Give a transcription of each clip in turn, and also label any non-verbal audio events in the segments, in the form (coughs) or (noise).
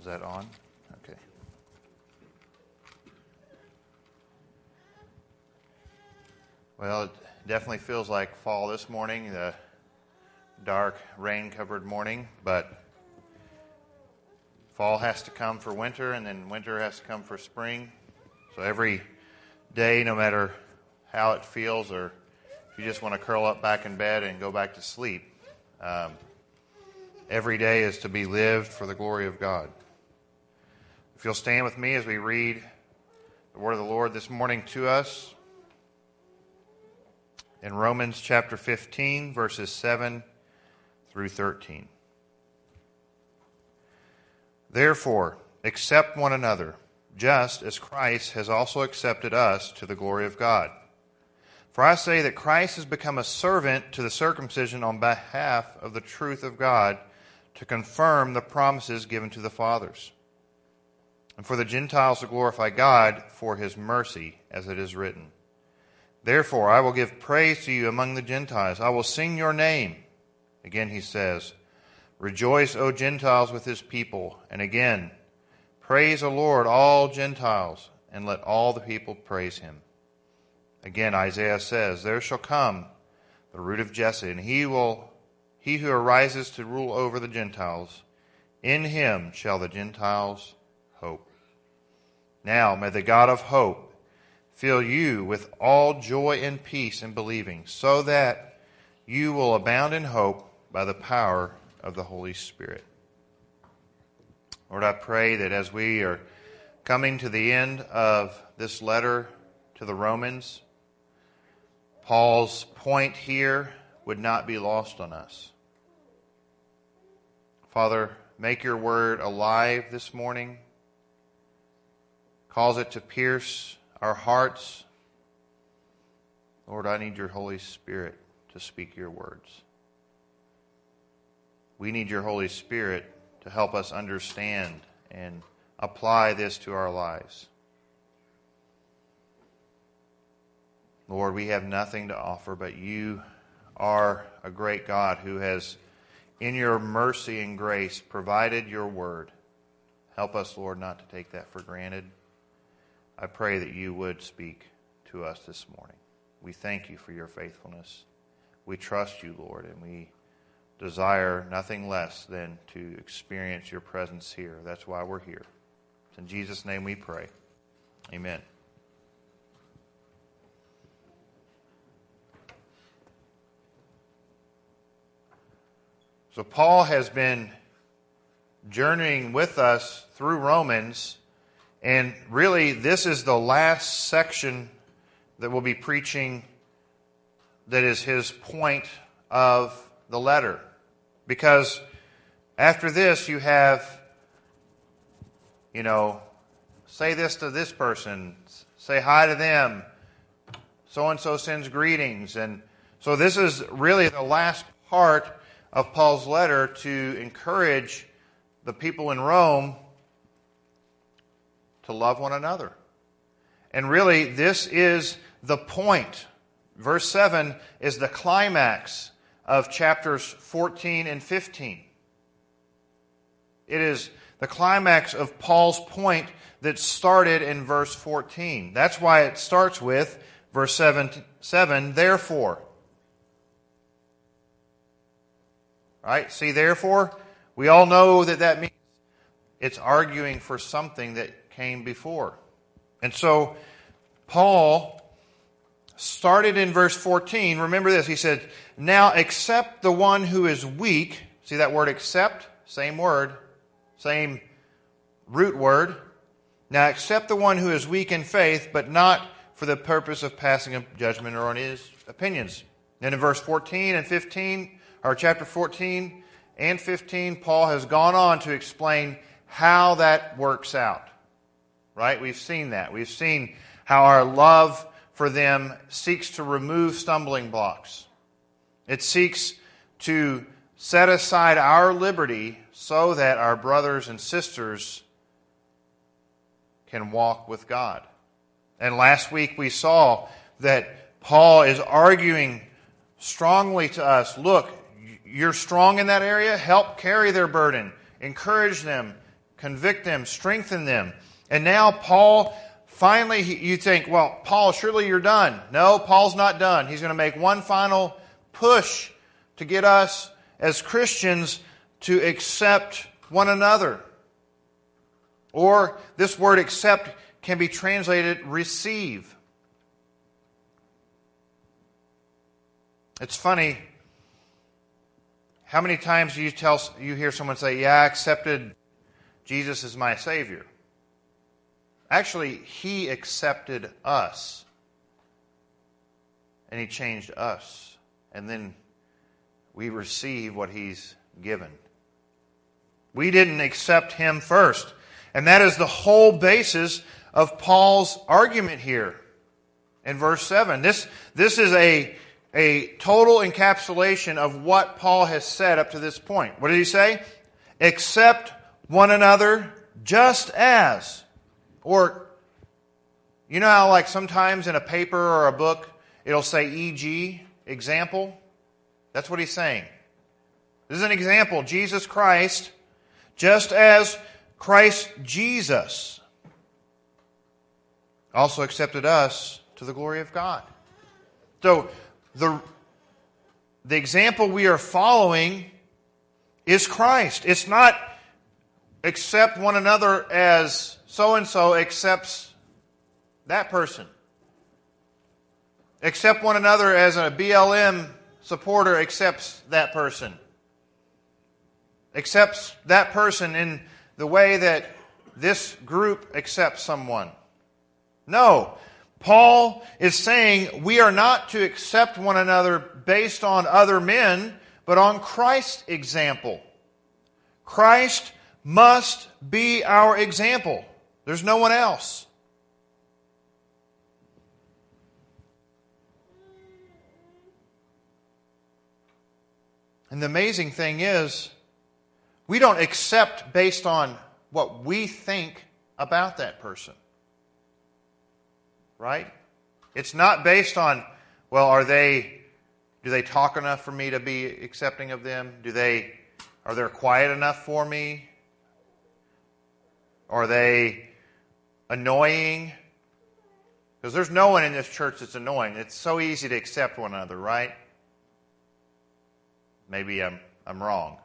Is that on? Okay. Well, it definitely feels like fall this morning, the dark, rain covered morning, but fall has to come for winter, and then winter has to come for spring. So every day, no matter how it feels, or if you just want to curl up back in bed and go back to sleep, um, every day is to be lived for the glory of God. If you'll stand with me as we read the word of the Lord this morning to us in Romans chapter 15, verses 7 through 13. Therefore, accept one another, just as Christ has also accepted us to the glory of God. For I say that Christ has become a servant to the circumcision on behalf of the truth of God to confirm the promises given to the fathers and for the Gentiles to glorify God for his mercy, as it is written. Therefore, I will give praise to you among the Gentiles. I will sing your name. Again, he says, Rejoice, O Gentiles, with his people. And again, Praise the Lord, all Gentiles, and let all the people praise him. Again, Isaiah says, There shall come the root of Jesse, and he will he who arises to rule over the Gentiles. In him shall the Gentiles hope. Now may the God of hope fill you with all joy and peace in believing, so that you will abound in hope by the power of the Holy Spirit. Lord, I pray that as we are coming to the end of this letter to the Romans, Paul's point here would not be lost on us. Father, make your word alive this morning. Cause it to pierce our hearts. Lord, I need your Holy Spirit to speak your words. We need your Holy Spirit to help us understand and apply this to our lives. Lord, we have nothing to offer, but you are a great God who has, in your mercy and grace, provided your word. Help us, Lord, not to take that for granted. I pray that you would speak to us this morning. We thank you for your faithfulness. We trust you, Lord, and we desire nothing less than to experience your presence here. That's why we're here. In Jesus' name we pray. Amen. So, Paul has been journeying with us through Romans and really, this is the last section that we'll be preaching that is his point of the letter. Because after this, you have, you know, say this to this person, say hi to them, so and so sends greetings. And so this is really the last part of Paul's letter to encourage the people in Rome to love one another. And really, this is the point. Verse 7 is the climax of chapters 14 and 15. It is the climax of Paul's point that started in verse 14. That's why it starts with verse 7, 7 therefore. Right? See, therefore, we all know that that means it's arguing for something that came before. And so Paul started in verse 14. Remember this. He said, Now accept the one who is weak. See that word accept? Same word, same root word. Now accept the one who is weak in faith, but not for the purpose of passing a judgment or on his opinions. Then in verse 14 and 15, or chapter 14 and 15, Paul has gone on to explain how that works out right? We've seen that. We've seen how our love for them seeks to remove stumbling blocks. It seeks to set aside our liberty so that our brothers and sisters can walk with God. And last week we saw that Paul is arguing strongly to us look, you're strong in that area, help carry their burden, encourage them, convict them, strengthen them. And now Paul finally, you think, well, Paul, surely you're done. No, Paul's not done. He's going to make one final push to get us as Christians to accept one another. Or this word accept can be translated receive. It's funny. How many times you tell you hear someone say, "Yeah, I accepted Jesus as my savior." Actually, he accepted us. And he changed us. And then we receive what he's given. We didn't accept him first. And that is the whole basis of Paul's argument here in verse 7. This, this is a, a total encapsulation of what Paul has said up to this point. What did he say? Accept one another just as. Or, you know how, like, sometimes in a paper or a book, it'll say e.g., example? That's what he's saying. This is an example. Jesus Christ, just as Christ Jesus also accepted us to the glory of God. So the, the example we are following is Christ. It's not accept one another as so and so accepts that person. Accept one another as a BLM supporter accepts that person. Accepts that person in the way that this group accepts someone. No. Paul is saying we are not to accept one another based on other men, but on Christ's example. Christ must be our example. There's no one else. And the amazing thing is, we don't accept based on what we think about that person. Right? It's not based on, well, are they, do they talk enough for me to be accepting of them? Do they, are they quiet enough for me? Are they annoying? Because there's no one in this church that's annoying. It's so easy to accept one another, right? Maybe I'm, I'm wrong.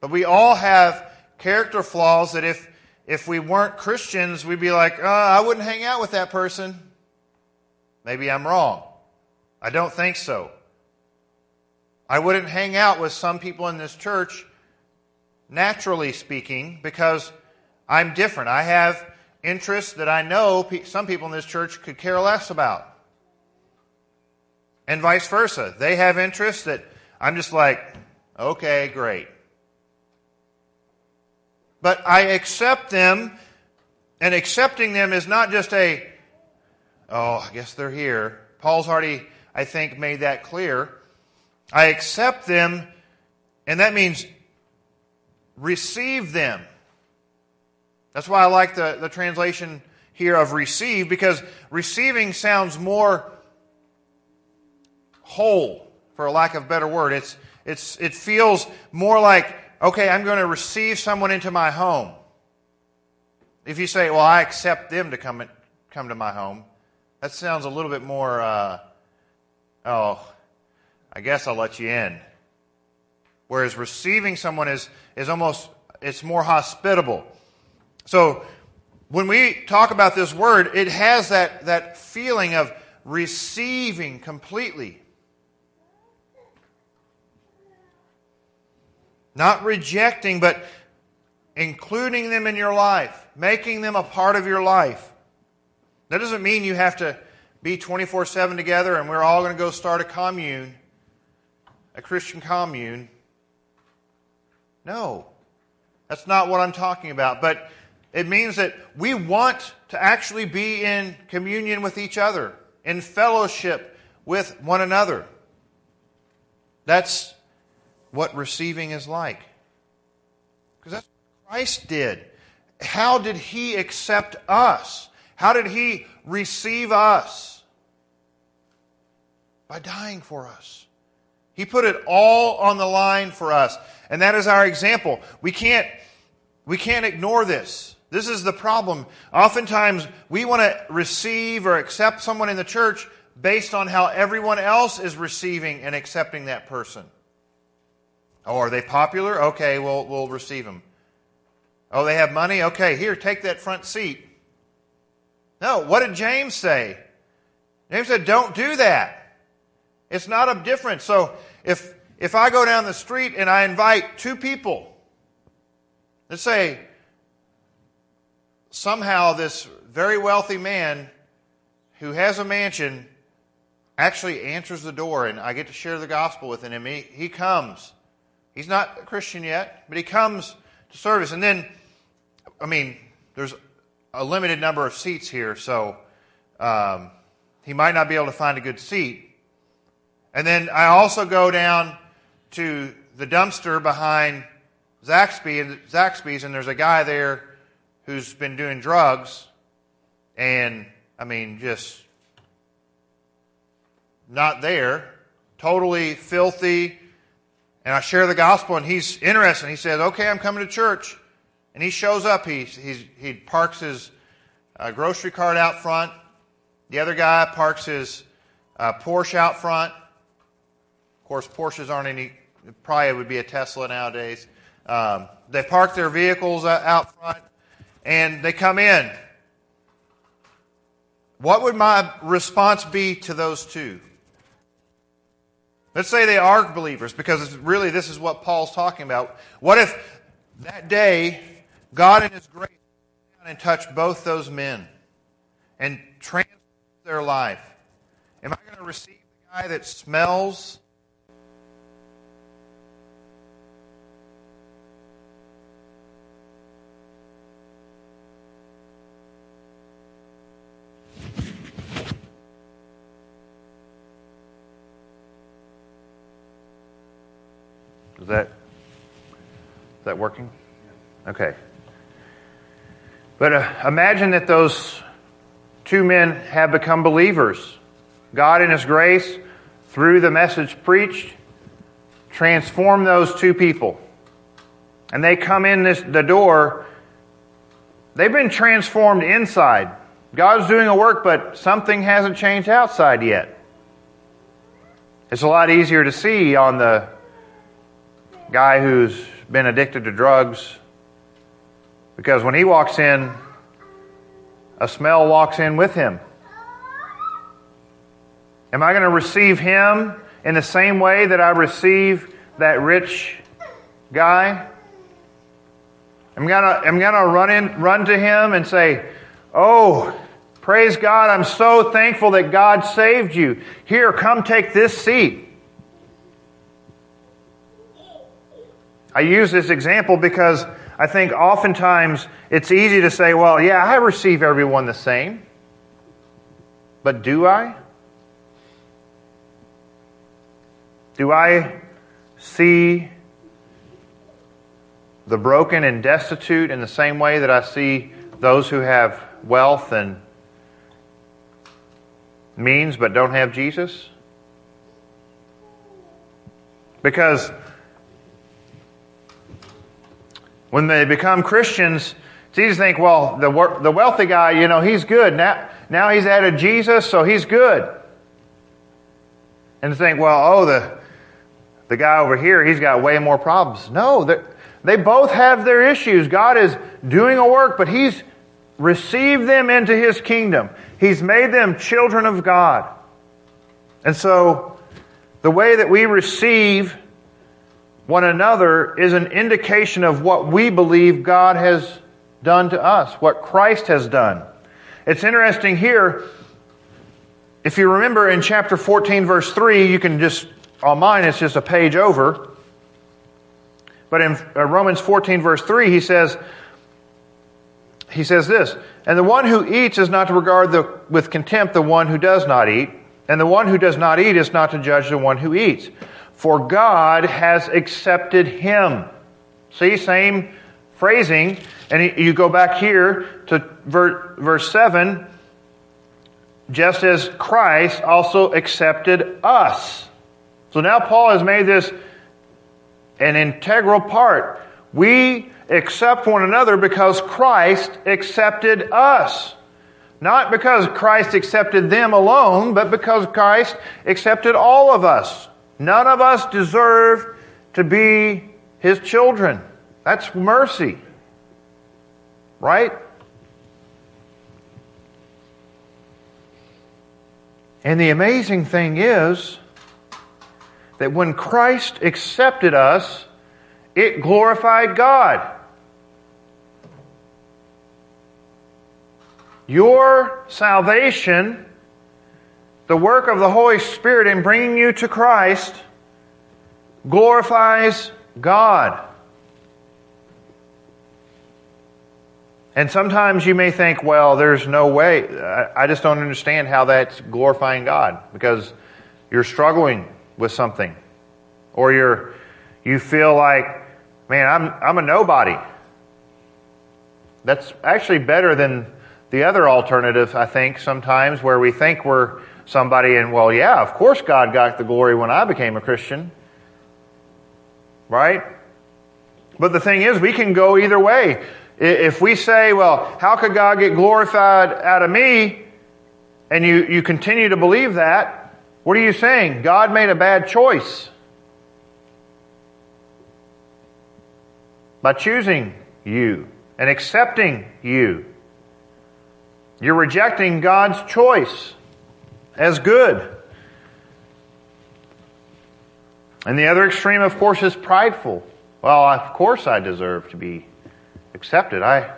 But we all have character flaws that if, if we weren't Christians, we'd be like, oh, I wouldn't hang out with that person. Maybe I'm wrong. I don't think so. I wouldn't hang out with some people in this church, naturally speaking, because I'm different. I have interests that I know some people in this church could care less about. And vice versa. They have interests that I'm just like, okay, great. But I accept them, and accepting them is not just a, oh, I guess they're here. Paul's already, I think, made that clear. I accept them, and that means receive them. That's why I like the, the translation here of receive, because receiving sounds more whole, for a lack of a better word. It's, it's, it feels more like okay, I'm going to receive someone into my home. If you say, well, I accept them to come, come to my home, that sounds a little bit more, uh, oh, I guess I'll let you in. Whereas receiving someone is, is almost, it's more hospitable. So when we talk about this word, it has that, that feeling of receiving completely. Not rejecting, but including them in your life, making them a part of your life. That doesn't mean you have to be 24 7 together and we're all going to go start a commune, a Christian commune. No, that's not what I'm talking about. But it means that we want to actually be in communion with each other, in fellowship with one another. That's what receiving is like. Because that's what Christ did. How did he accept us? How did he receive us? By dying for us. He put it all on the line for us. And that is our example. We can't We can't ignore this. This is the problem. Oftentimes, we want to receive or accept someone in the church based on how everyone else is receiving and accepting that person. Oh, are they popular? Okay, we'll, we'll receive them. Oh, they have money? Okay, here, take that front seat. No, what did James say? James said, don't do that. It's not a difference. So if, if I go down the street and I invite two people, let's say somehow this very wealthy man who has a mansion actually answers the door and I get to share the gospel with him. He, he comes. He's not a Christian yet, but he comes to service. And then, I mean, there's a limited number of seats here, so um, he might not be able to find a good seat. And then I also go down to the dumpster behind Zaxby and Zaxby's, and there's a guy there who's been doing drugs, and I mean, just not there, totally filthy. And I share the gospel, and he's interested. He says, "Okay, I'm coming to church." And he shows up. He, he, he parks his uh, grocery cart out front. The other guy parks his uh, Porsche out front. Of course, Porsches aren't any, probably would be a Tesla nowadays. Um, they park their vehicles out front and they come in. What would my response be to those two? Let's say they are believers, because really this is what Paul's talking about. What if that day God in His grace and touched both those men and transformed their life. Am I going to receive the guy that smells? Is that is that working? Okay. But uh, imagine that those two men have become believers. God, in His grace, through the message preached, transformed those two people. And they come in this, the door, they've been transformed inside. God's doing a work, but something hasn't changed outside yet. It's a lot easier to see on the guy who's been addicted to drugs because when he walks in, a smell walks in with him. Am I going to receive him in the same way that I receive that rich guy? I'm gonna, I'm gonna run in, run to him and say, Oh, praise God, I'm so thankful that God saved you. Here, come take this seat. I use this example because I think oftentimes it's easy to say, well, yeah, I receive everyone the same. But do I? Do I see the broken and destitute in the same way that I see those who have wealth and means but don't have Jesus? Because When they become Christians, it's easy to think, well, the, the wealthy guy, you know, he's good. Now, now he's added Jesus, so he's good. And to think, well, oh, the, the guy over here, he's got way more problems. No, they both have their issues. God is doing a work, but he's received them into his kingdom. He's made them children of God. And so, the way that we receive one another is an indication of what we believe God has done to us, what Christ has done. It's interesting here, if you remember in chapter 14, verse 3, you can just, on mine, it's just a page over. But in uh, Romans 14, verse 3, he says, he says this, and the one who eats is not to regard the, with contempt the one who does not eat, and the one who does not eat is not to judge the one who eats for God has accepted him. See, same phrasing. And you go back here to verse 7 just as Christ also accepted us. So now Paul has made this an integral part. We accept one another because Christ accepted us. Not because Christ accepted them alone, but because Christ accepted all of us. None of us deserve to be his children. That's mercy. Right? And the amazing thing is that when Christ accepted us, it glorified God. Your salvation, the work of the Holy Spirit in bringing you to Christ, glorifies God. And sometimes you may think, well, there's no way. I just don't understand how that's glorifying God because you're struggling with something. Or you're, you feel like, man, I'm, I'm a nobody. That's actually better than the other alternative, I think, sometimes where we think we're somebody and, well, yeah, of course God got the glory when I became a Christian. Right? But the thing is, we can go either way. If we say, well, how could God get glorified out of me? And you, you continue to believe that, what are you saying? God made a bad choice by choosing you and accepting you. You're rejecting God's choice as good. And the other extreme, of course, is prideful. Well, of course I deserve to be accepted. I,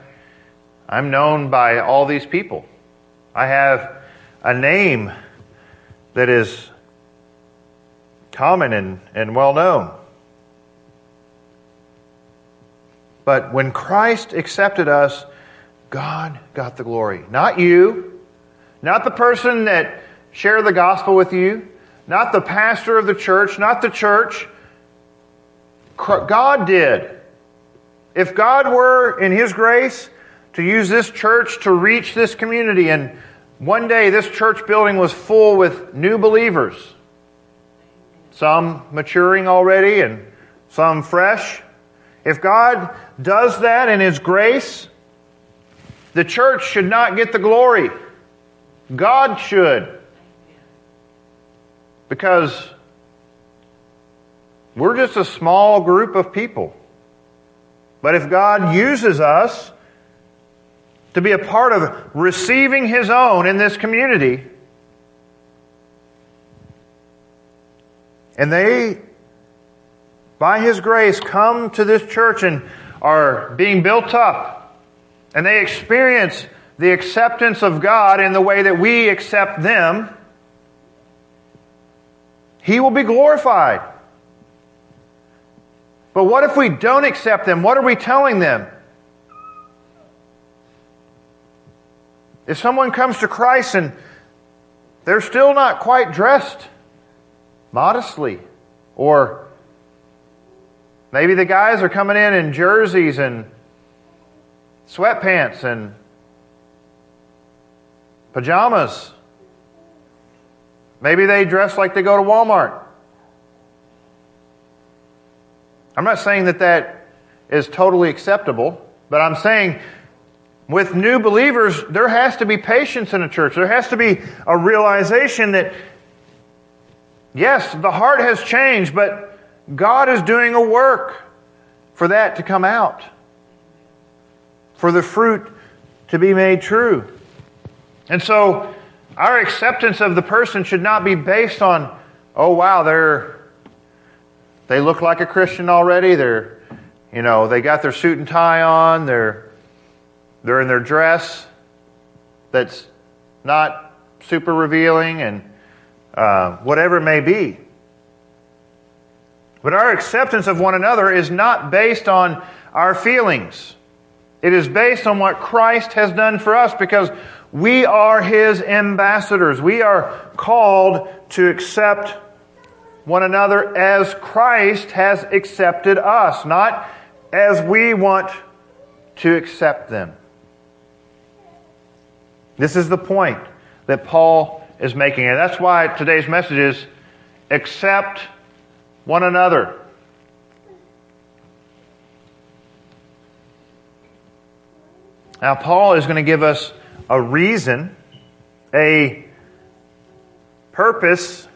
I'm known by all these people. I have a name that is common and, and well known. But when Christ accepted us, God got the glory. Not you, not the person that shared the gospel with you, not the pastor of the church, not the church. God did. If God were, in His grace, to use this church to reach this community, and one day this church building was full with new believers, some maturing already and some fresh. If God does that in His grace, the church should not get the glory. God should. Because we're just a small group of people. But if God uses us to be a part of receiving His own in this community, and they, by His grace, come to this church and are being built up, and they experience the acceptance of God in the way that we accept them, He will be glorified. But what if we don't accept them? What are we telling them? If someone comes to Christ and they're still not quite dressed modestly, or maybe the guys are coming in in jerseys and sweatpants and pajamas. Maybe they dress like they go to Walmart. I'm not saying that that is totally acceptable, but I'm saying with new believers, there has to be patience in a church. There has to be a realization that, yes, the heart has changed, but God is doing a work for that to come out, for the fruit to be made true. And so, our acceptance of the person should not be based on, oh, wow, they're they look like a Christian already. They're, you know, they got their suit and tie on. They're, they're in their dress that's not super revealing and uh, whatever it may be. But our acceptance of one another is not based on our feelings. It is based on what Christ has done for us because we are His ambassadors. We are called to accept one another as Christ has accepted us, not as we want to accept them. This is the point that Paul is making. And that's why today's message is accept one another. Now, Paul is going to give us a reason, a purpose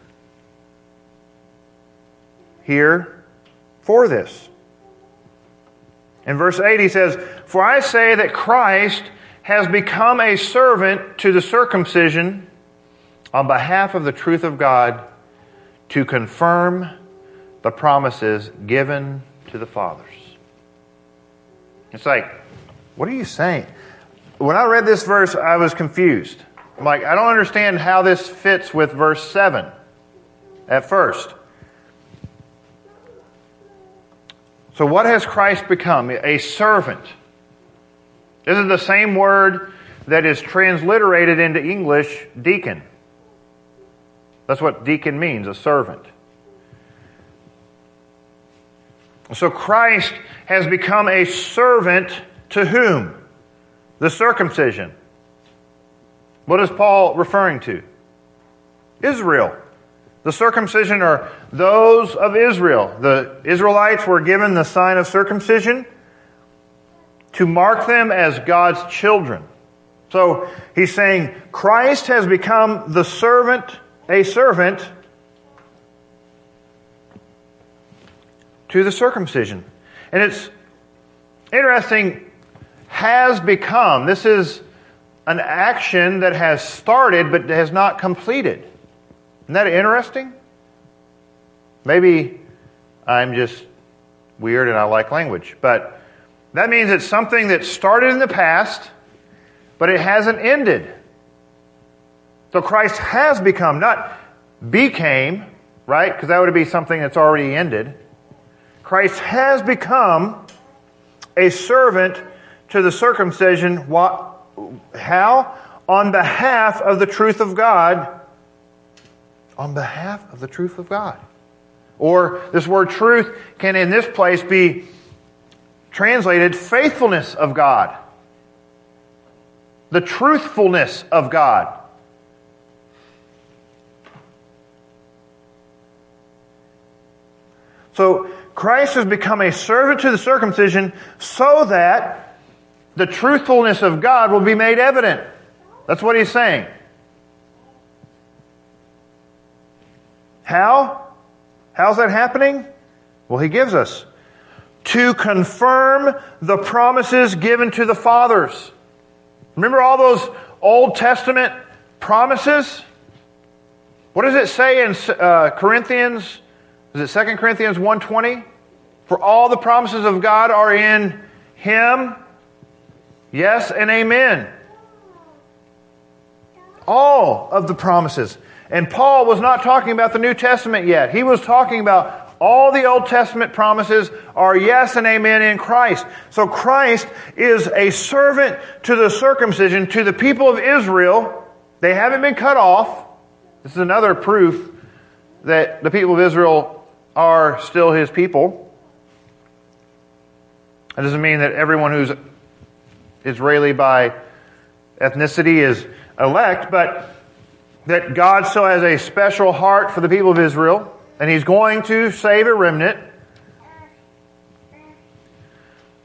here for this. In verse 8, he says, For I say that Christ has become a servant to the circumcision on behalf of the truth of God to confirm the promises given to the fathers. It's like, what are you saying? When I read this verse, I was confused. I'm like, I don't understand how this fits with verse 7 at first. So, what has Christ become? A servant. This is the same word that is transliterated into English, deacon. That's what deacon means, a servant. So Christ has become a servant to whom? The circumcision. What is Paul referring to? Israel. The circumcision are those of Israel. The Israelites were given the sign of circumcision to mark them as God's children. So he's saying Christ has become the servant, a servant to the circumcision. And it's interesting, has become. This is an action that has started but has not completed. Isn't that interesting? Maybe I'm just weird and I like language, but that means it's something that started in the past, but it hasn't ended. So Christ has become, not became, right? Because that would be something that's already ended. Christ has become a servant to the circumcision. What, how? On behalf of the truth of God on behalf of the truth of God. Or this word truth can in this place be translated faithfulness of God. The truthfulness of God. So Christ has become a servant to the circumcision so that the truthfulness of God will be made evident. That's what he's saying. How? How's that happening? Well, he gives us to confirm the promises given to the fathers. Remember all those Old Testament promises? What does it say in uh, Corinthians? Is it 2 Corinthians 1.20? For all the promises of God are in Him. Yes and amen. All of the promises. And Paul was not talking about the New Testament yet. He was talking about all the Old Testament promises are yes and amen in Christ. So Christ is a servant to the circumcision, to the people of Israel. They haven't been cut off. This is another proof that the people of Israel are still his people. That doesn't mean that everyone who's Israeli by ethnicity is elect, but that God still has a special heart for the people of Israel, and He's going to save a remnant.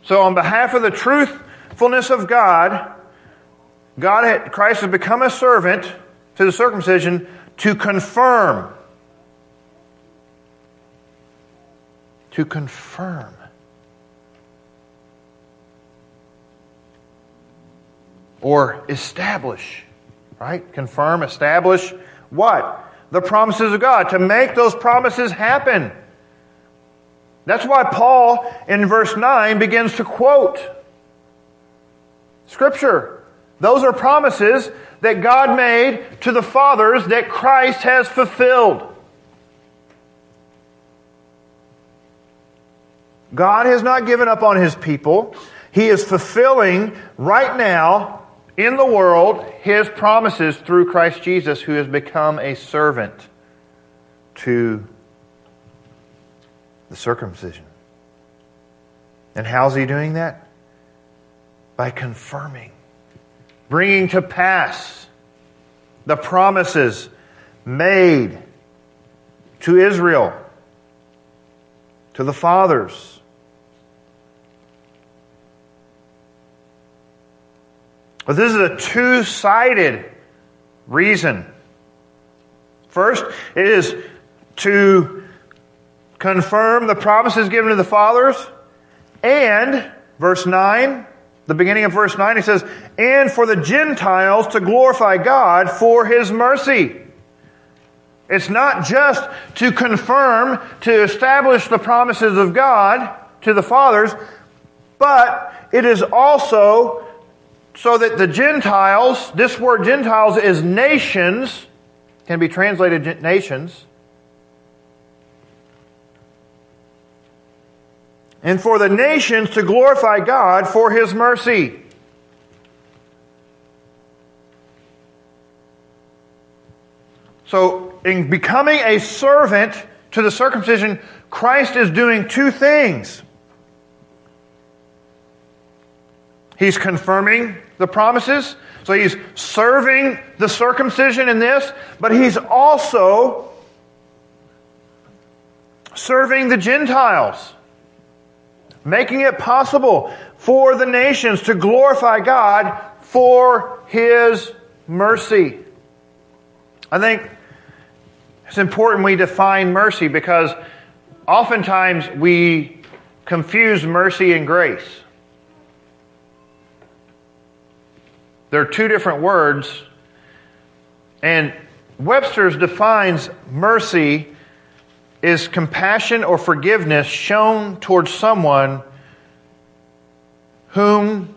So, on behalf of the truthfulness of God, God, had, Christ has become a servant to the circumcision to confirm. To confirm. Or establish Right? Confirm, establish what? The promises of God, to make those promises happen. That's why Paul in verse 9 begins to quote Scripture. Those are promises that God made to the fathers that Christ has fulfilled. God has not given up on his people. He is fulfilling right now in the world his promises through Christ Jesus, who has become a servant to the circumcision. And how's he doing that? By confirming, bringing to pass the promises made to Israel, to the fathers But this is a two sided reason. First, it is to confirm the promises given to the fathers, and, verse 9, the beginning of verse 9, he says, and for the Gentiles to glorify God for his mercy. It's not just to confirm, to establish the promises of God to the fathers, but it is also so that the Gentiles, this word Gentiles is nations, can be translated nations. And for the nations to glorify God for his mercy. So, in becoming a servant to the circumcision, Christ is doing two things. He's confirming the promises. So he's serving the circumcision in this, but he's also serving the Gentiles, making it possible for the nations to glorify God for his mercy. I think it's important we define mercy because oftentimes we confuse mercy and grace. There are two different words, and Webster's defines mercy is compassion or forgiveness shown towards someone whom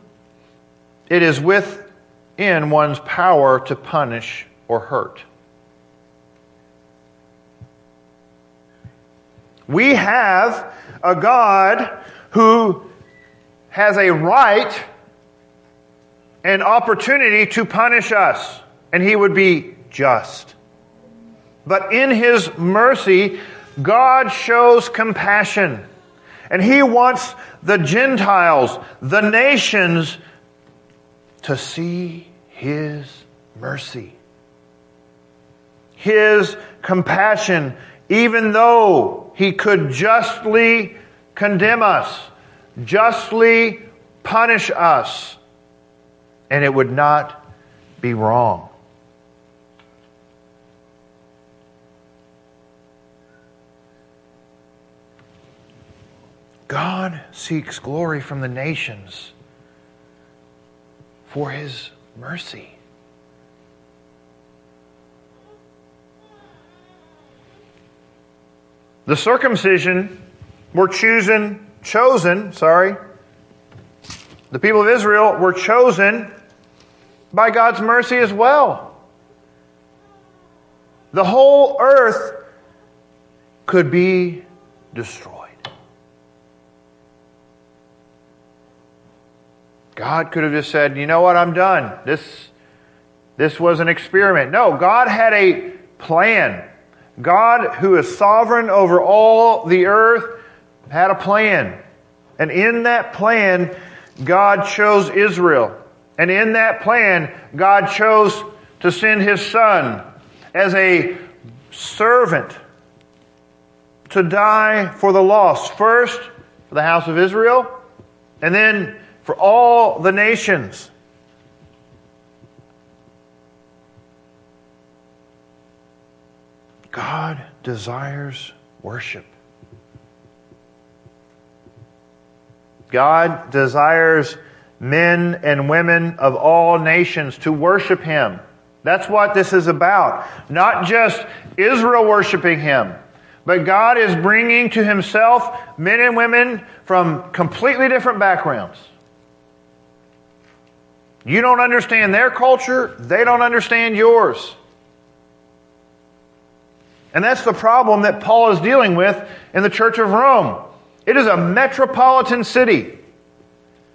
it is within one's power to punish or hurt. We have a God who has a right and opportunity to punish us, and he would be just. But in his mercy, God shows compassion. And he wants the Gentiles, the nations, to see his mercy. His compassion, even though he could justly condemn us, justly punish us, and it would not be wrong. God seeks glory from the nations for his mercy. The circumcision were chosen, chosen, sorry. The people of Israel were chosen by God's mercy as well. The whole earth could be destroyed. God could have just said, you know what, I'm done. This, this was an experiment. No, God had a plan. God, who is sovereign over all the earth, had a plan. And in that plan, God chose Israel. And in that plan, God chose to send his son as a servant to die for the lost. First, for the house of Israel, and then for all the nations. God desires worship. God desires men and women of all nations to worship Him. That's what this is about. Not just Israel worshiping Him, but God is bringing to Himself men and women from completely different backgrounds. You don't understand their culture, they don't understand yours. And that's the problem that Paul is dealing with in the Church of Rome. It is a metropolitan city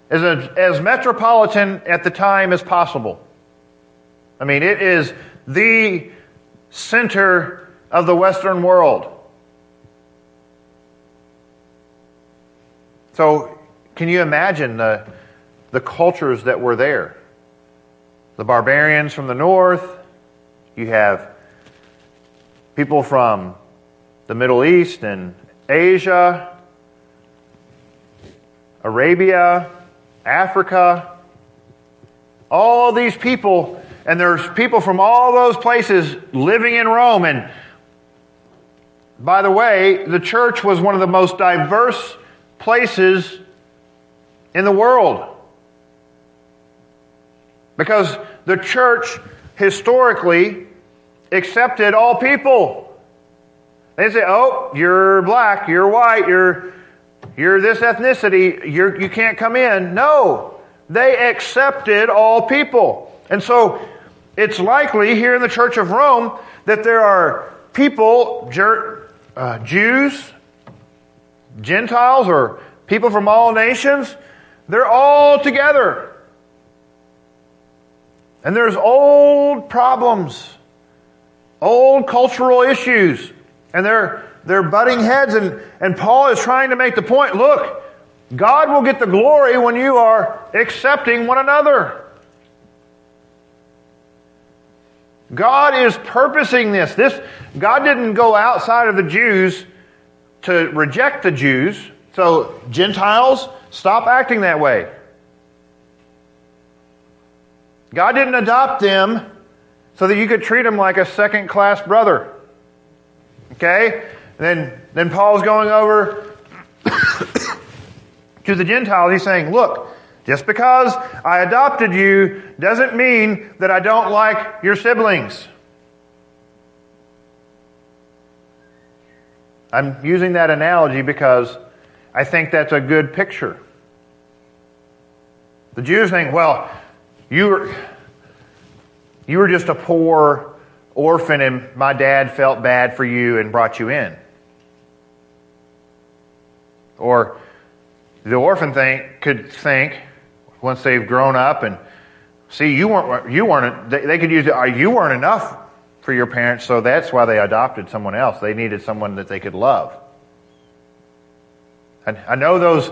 as, as metropolitan at the time as possible. I mean, it is the center of the Western world. So, can you imagine the, the cultures that were there? The barbarians from the north, you have people from the Middle East and Asia, Arabia, Africa, all these people, and there's people from all those places living in Rome. And by the way, the church was one of the most diverse places in the world. Because the church historically accepted all people. They say, oh, you're black, you're white, you're, you're this ethnicity, you're, you can't come in. No, they accepted all people. And so it's likely here in the Church of Rome that there are people, uh, Jews, Gentiles, or people from all nations, they're all together. And there's old problems, old cultural issues, and they're, they're butting heads. And, and Paul is trying to make the point look, God will get the glory when you are accepting one another. God is purposing this. This God didn't go outside of the Jews to reject the Jews. So Gentiles, stop acting that way. God didn't adopt them so that you could treat them like a second class brother. Okay? Then, then Paul's going over (coughs) to the Gentiles. He's saying, look, just because I adopted you doesn't mean that I don't like your siblings. I'm using that analogy because I think that's a good picture. The Jews think, well, you were, you were just a poor orphan and my dad felt bad for you and brought you in. Or the orphan think, could think, once they've grown up and see, you weren't, you weren't, they could use uh, you weren't enough for your parents, so that's why they adopted someone else. They needed someone that they could love. And I know those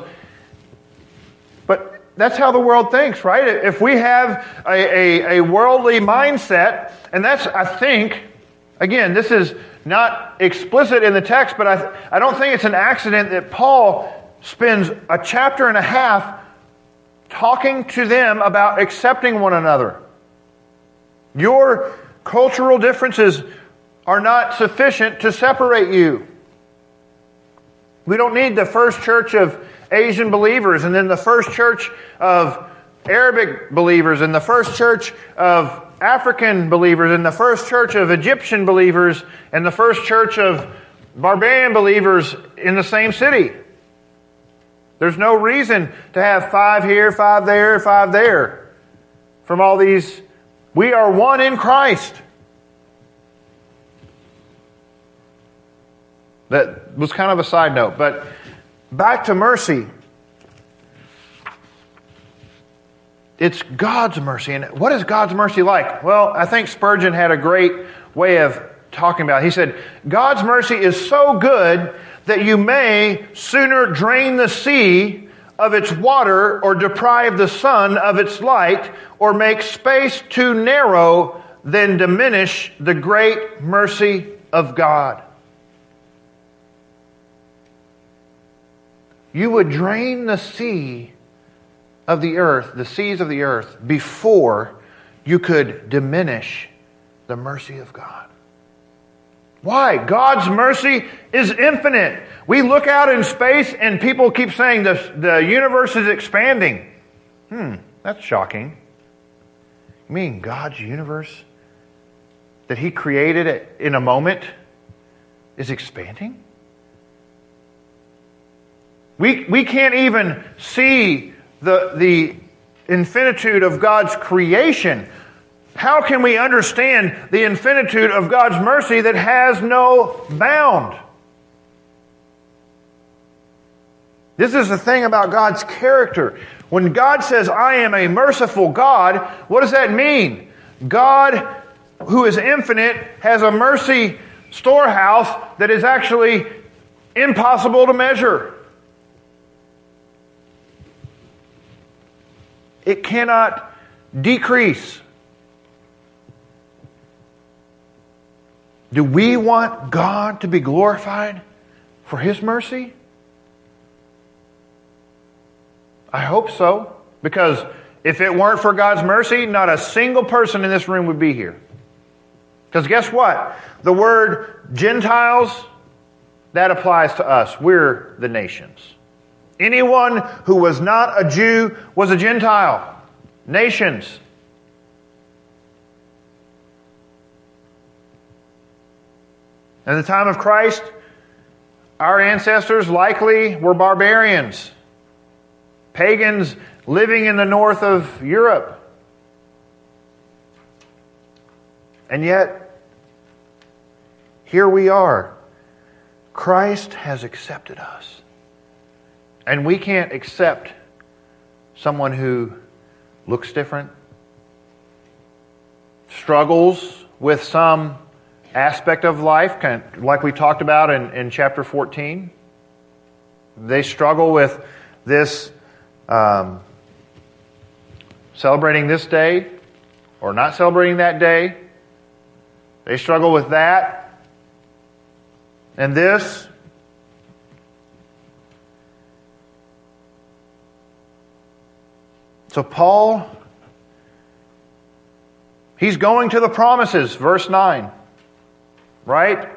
but that's how the world thinks, right? If we have a, a, a, worldly mindset, and that's, I think, again, this is not explicit in the text, but I, I don't think it's an accident that Paul spends a chapter and a half talking to them about accepting one another. Your cultural differences are not sufficient to separate you. We don't need the first church of Asian believers, and then the first church of Arabic believers, and the first church of African believers, and the first church of Egyptian believers, and the first church of barbarian believers in the same city. There's no reason to have five here, five there, five there from all these. We are one in Christ. That was kind of a side note, but Back to mercy. It's God's mercy. And what is God's mercy like? Well, I think Spurgeon had a great way of talking about it. He said, God's mercy is so good that you may sooner drain the sea of its water or deprive the sun of its light or make space too narrow than diminish the great mercy of God. you would drain the sea of the earth, the seas of the earth, before you could diminish the mercy of God. Why? God's mercy is infinite. We look out in space and people keep saying the, the universe is expanding. Hmm, that's shocking. You mean God's universe that He created in a moment is expanding? We, we can't even see the, the infinitude of God's creation. How can we understand the infinitude of God's mercy that has no bound? This is the thing about God's character. When God says, I am a merciful God, what does that mean? God, who is infinite, has a mercy storehouse that is actually impossible to measure. It cannot decrease. Do we want God to be glorified for His mercy? I hope so, because If it weren't for God's mercy, not a single person in this room would be here. Because guess what? The word Gentiles, that applies to us. We're the nations. Anyone who was not a Jew was a Gentile. Nations. In the time of Christ, our ancestors likely were barbarians, pagans living in the north of Europe. And yet, here we are. Christ has accepted us. And we can't accept someone who looks different, struggles with some aspect of life, like we talked about in, in chapter 14. They struggle with this um, celebrating this day or not celebrating that day. They struggle with that and this. So, Paul, he's going to the promises, verse 9. Right?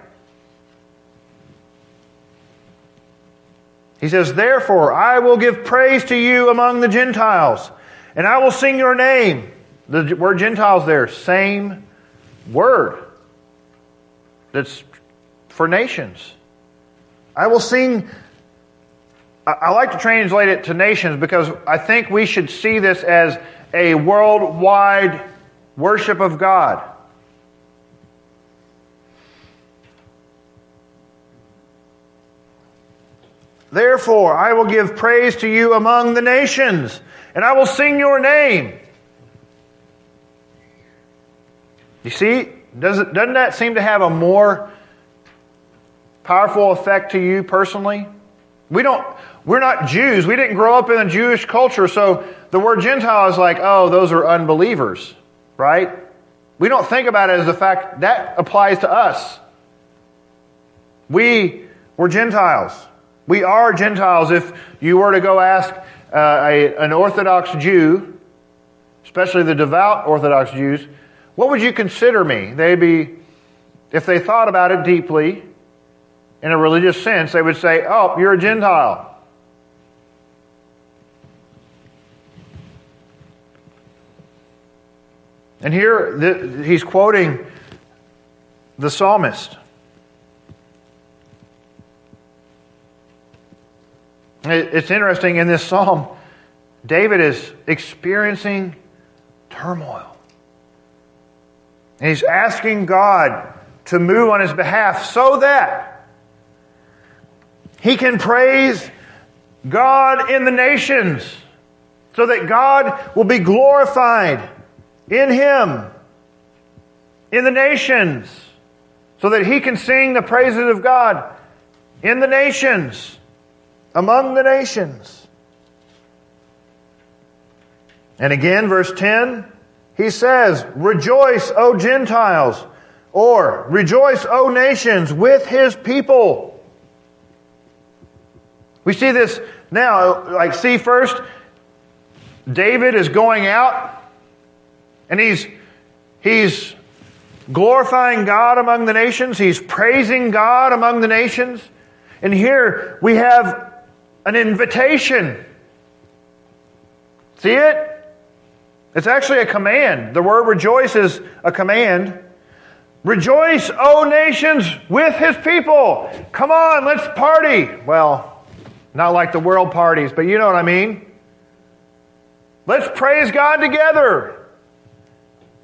He says, Therefore, I will give praise to you among the Gentiles, and I will sing your name. The word Gentiles there, same word. That's for nations. I will sing. I like to translate it to nations because I think we should see this as a worldwide worship of God. Therefore, I will give praise to you among the nations, and I will sing your name. You see, does it, doesn't that seem to have a more powerful effect to you personally? We don't, we're not Jews. We didn't grow up in a Jewish culture, so the word Gentile is like, oh, those are unbelievers, right? We don't think about it as the fact that applies to us. We were Gentiles. We are Gentiles. If you were to go ask uh, a, an Orthodox Jew, especially the devout Orthodox Jews, what would you consider me? They'd be, if they thought about it deeply, in a religious sense, they would say, Oh, you're a Gentile. And here the, he's quoting the psalmist. It's interesting in this psalm, David is experiencing turmoil. And he's asking God to move on his behalf so that he can praise God in the nations, so that God will be glorified in him, in the nations, so that he can sing the praises of God in the nations among the nations. And again, verse 10, he says, Rejoice, O Gentiles, or Rejoice, O nations, with his people. We see this now, like, see first, David is going out and he's, he's glorifying God among the nations. He's praising God among the nations. And here we have an invitation. See it? It's actually a command. The word rejoice is a command. Rejoice, O nations, with his people. Come on, let's party. Well, not like the world parties, but you know what I mean. Let's praise God together.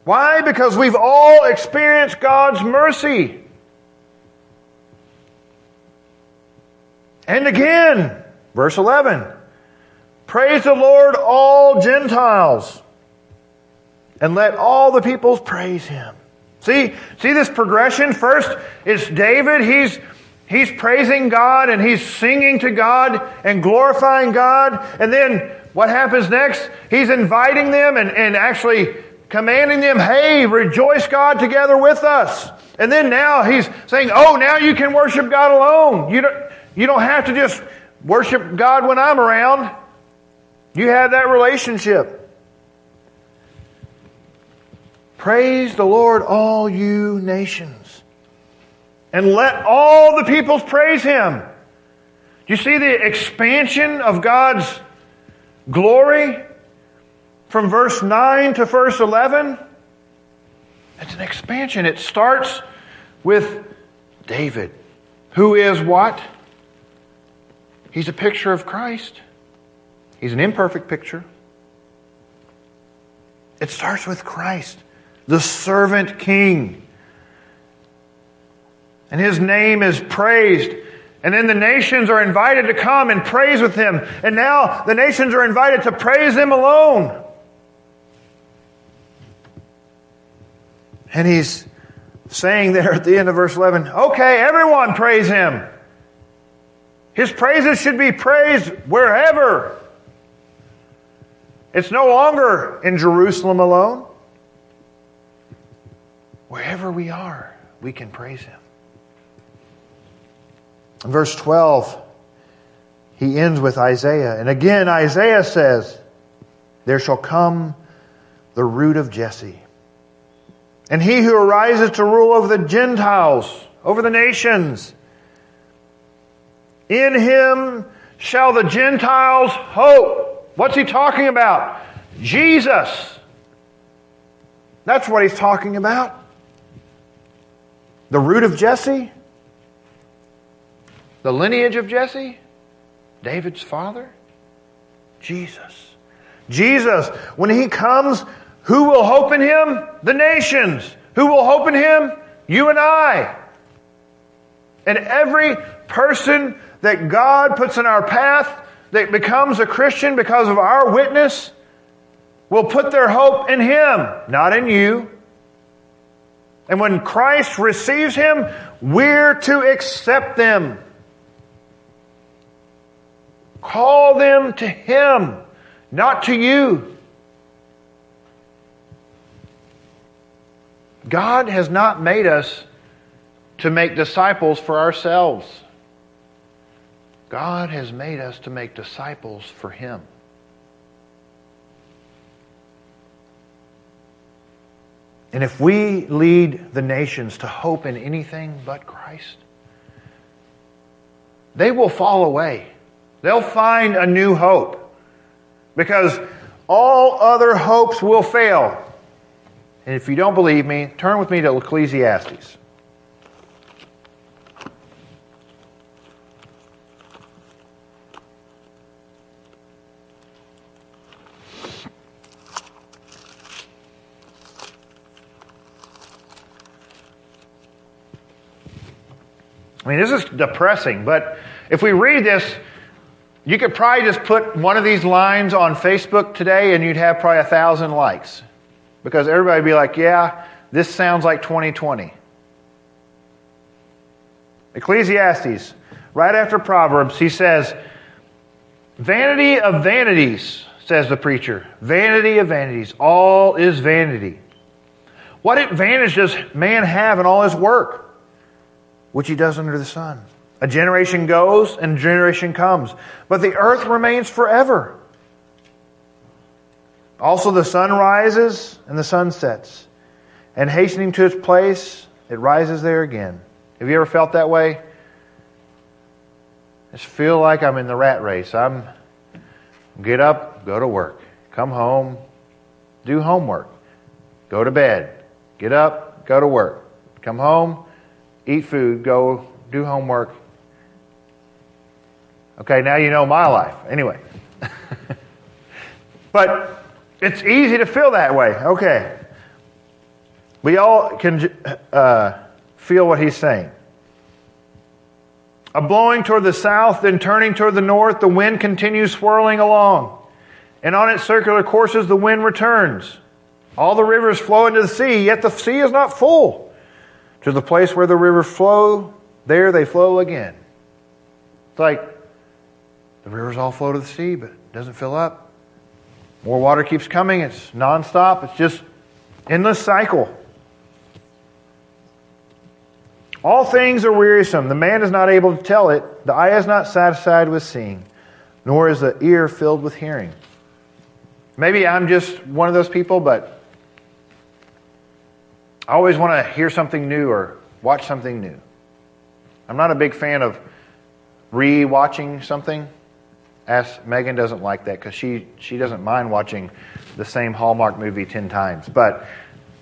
Why? Because we've all experienced God's mercy. And again, Verse 11 Praise the Lord, all Gentiles, and let all the peoples praise him. See, see this progression? First, it's David. He's, he's praising God and he's singing to God and glorifying God. And then what happens next? He's inviting them and, and actually commanding them, hey, rejoice God together with us. And then now he's saying, oh, now you can worship God alone. You don't, you don't have to just worship God when I'm around. You have that relationship. Praise the Lord, all you nations. And let all the peoples praise him. Do you see the expansion of God's glory from verse 9 to verse 11? It's an expansion. It starts with David, who is what? He's a picture of Christ. He's an imperfect picture. It starts with Christ, the servant king. And his name is praised. And then the nations are invited to come and praise with him. And now the nations are invited to praise him alone. And he's saying there at the end of verse 11, okay, everyone praise him. His praises should be praised wherever. It's no longer in Jerusalem alone. Wherever we are, we can praise him. In verse 12, he ends with Isaiah. And again, Isaiah says, There shall come the root of Jesse. And he who arises to rule over the Gentiles, over the nations. In him shall the Gentiles hope. What's he talking about? Jesus. That's what he's talking about. The root of Jesse, the lineage of Jesse, David's father, Jesus. Jesus, when he comes, who will hope in him? The nations. Who will hope in him? You and I. And every person that God puts in our path that becomes a Christian because of our witness will put their hope in him, not in you. And when Christ receives him, we're to accept them. Call them to him, not to you. God has not made us to make disciples for ourselves. God has made us to make disciples for Him. And if we lead the nations to hope in anything but Christ, they will fall away. They'll find a new hope because all other hopes will fail. And if you don't believe me, turn with me to Ecclesiastes. I mean, this is depressing, but if we read this, you could probably just put one of these lines on Facebook today and you'd have probably a thousand likes. Because everybody would be like, yeah, this sounds like 2020. Ecclesiastes, right after Proverbs, he says, Vanity of vanities, says the preacher. Vanity of vanities. All is vanity. What advantage does man have in all his work, which he does under the sun? A generation goes and a generation comes, but the earth remains forever. Also, the sun rises and the sun sets, and hastening to its place, it rises there again. Have you ever felt that way? I just feel like I'm in the rat race. I'm get up, go to work, come home, do homework, go to bed, get up, go to work, come home, eat food, go do homework. Okay, now you know my life. Anyway. (laughs) but it's easy to feel that way. Okay. We all can uh, feel what he's saying. A blowing toward the south, then turning toward the north, the wind continues swirling along. And on its circular courses, the wind returns. All the rivers flow into the sea, yet the sea is not full. To the place where the rivers flow, there they flow again. It's like the rivers all flow to the sea, but it doesn't fill up. More water keeps coming. It's nonstop. It's just endless cycle. All things are wearisome. The man is not able to tell it. The eye is not satisfied with seeing, nor is the ear filled with hearing. Maybe I'm just one of those people, but I always want to hear something new or watch something new. I'm not a big fan of re-watching something. As Megan doesn't like that because she she doesn't mind watching the same Hallmark movie ten times, but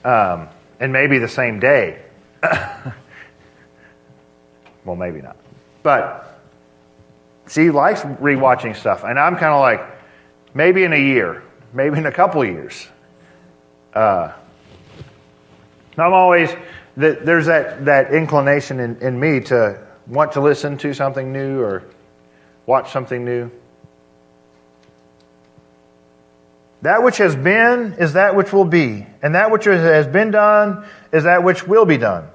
um, and maybe the same day. (laughs) well, maybe not, but she likes rewatching stuff, and I'm kind of like maybe in a year, maybe in a couple years. Uh, I'm always that there's that that inclination in, in me to want to listen to something new or watch something new. That which has been is that which will be, and that which has been done is that which will be done.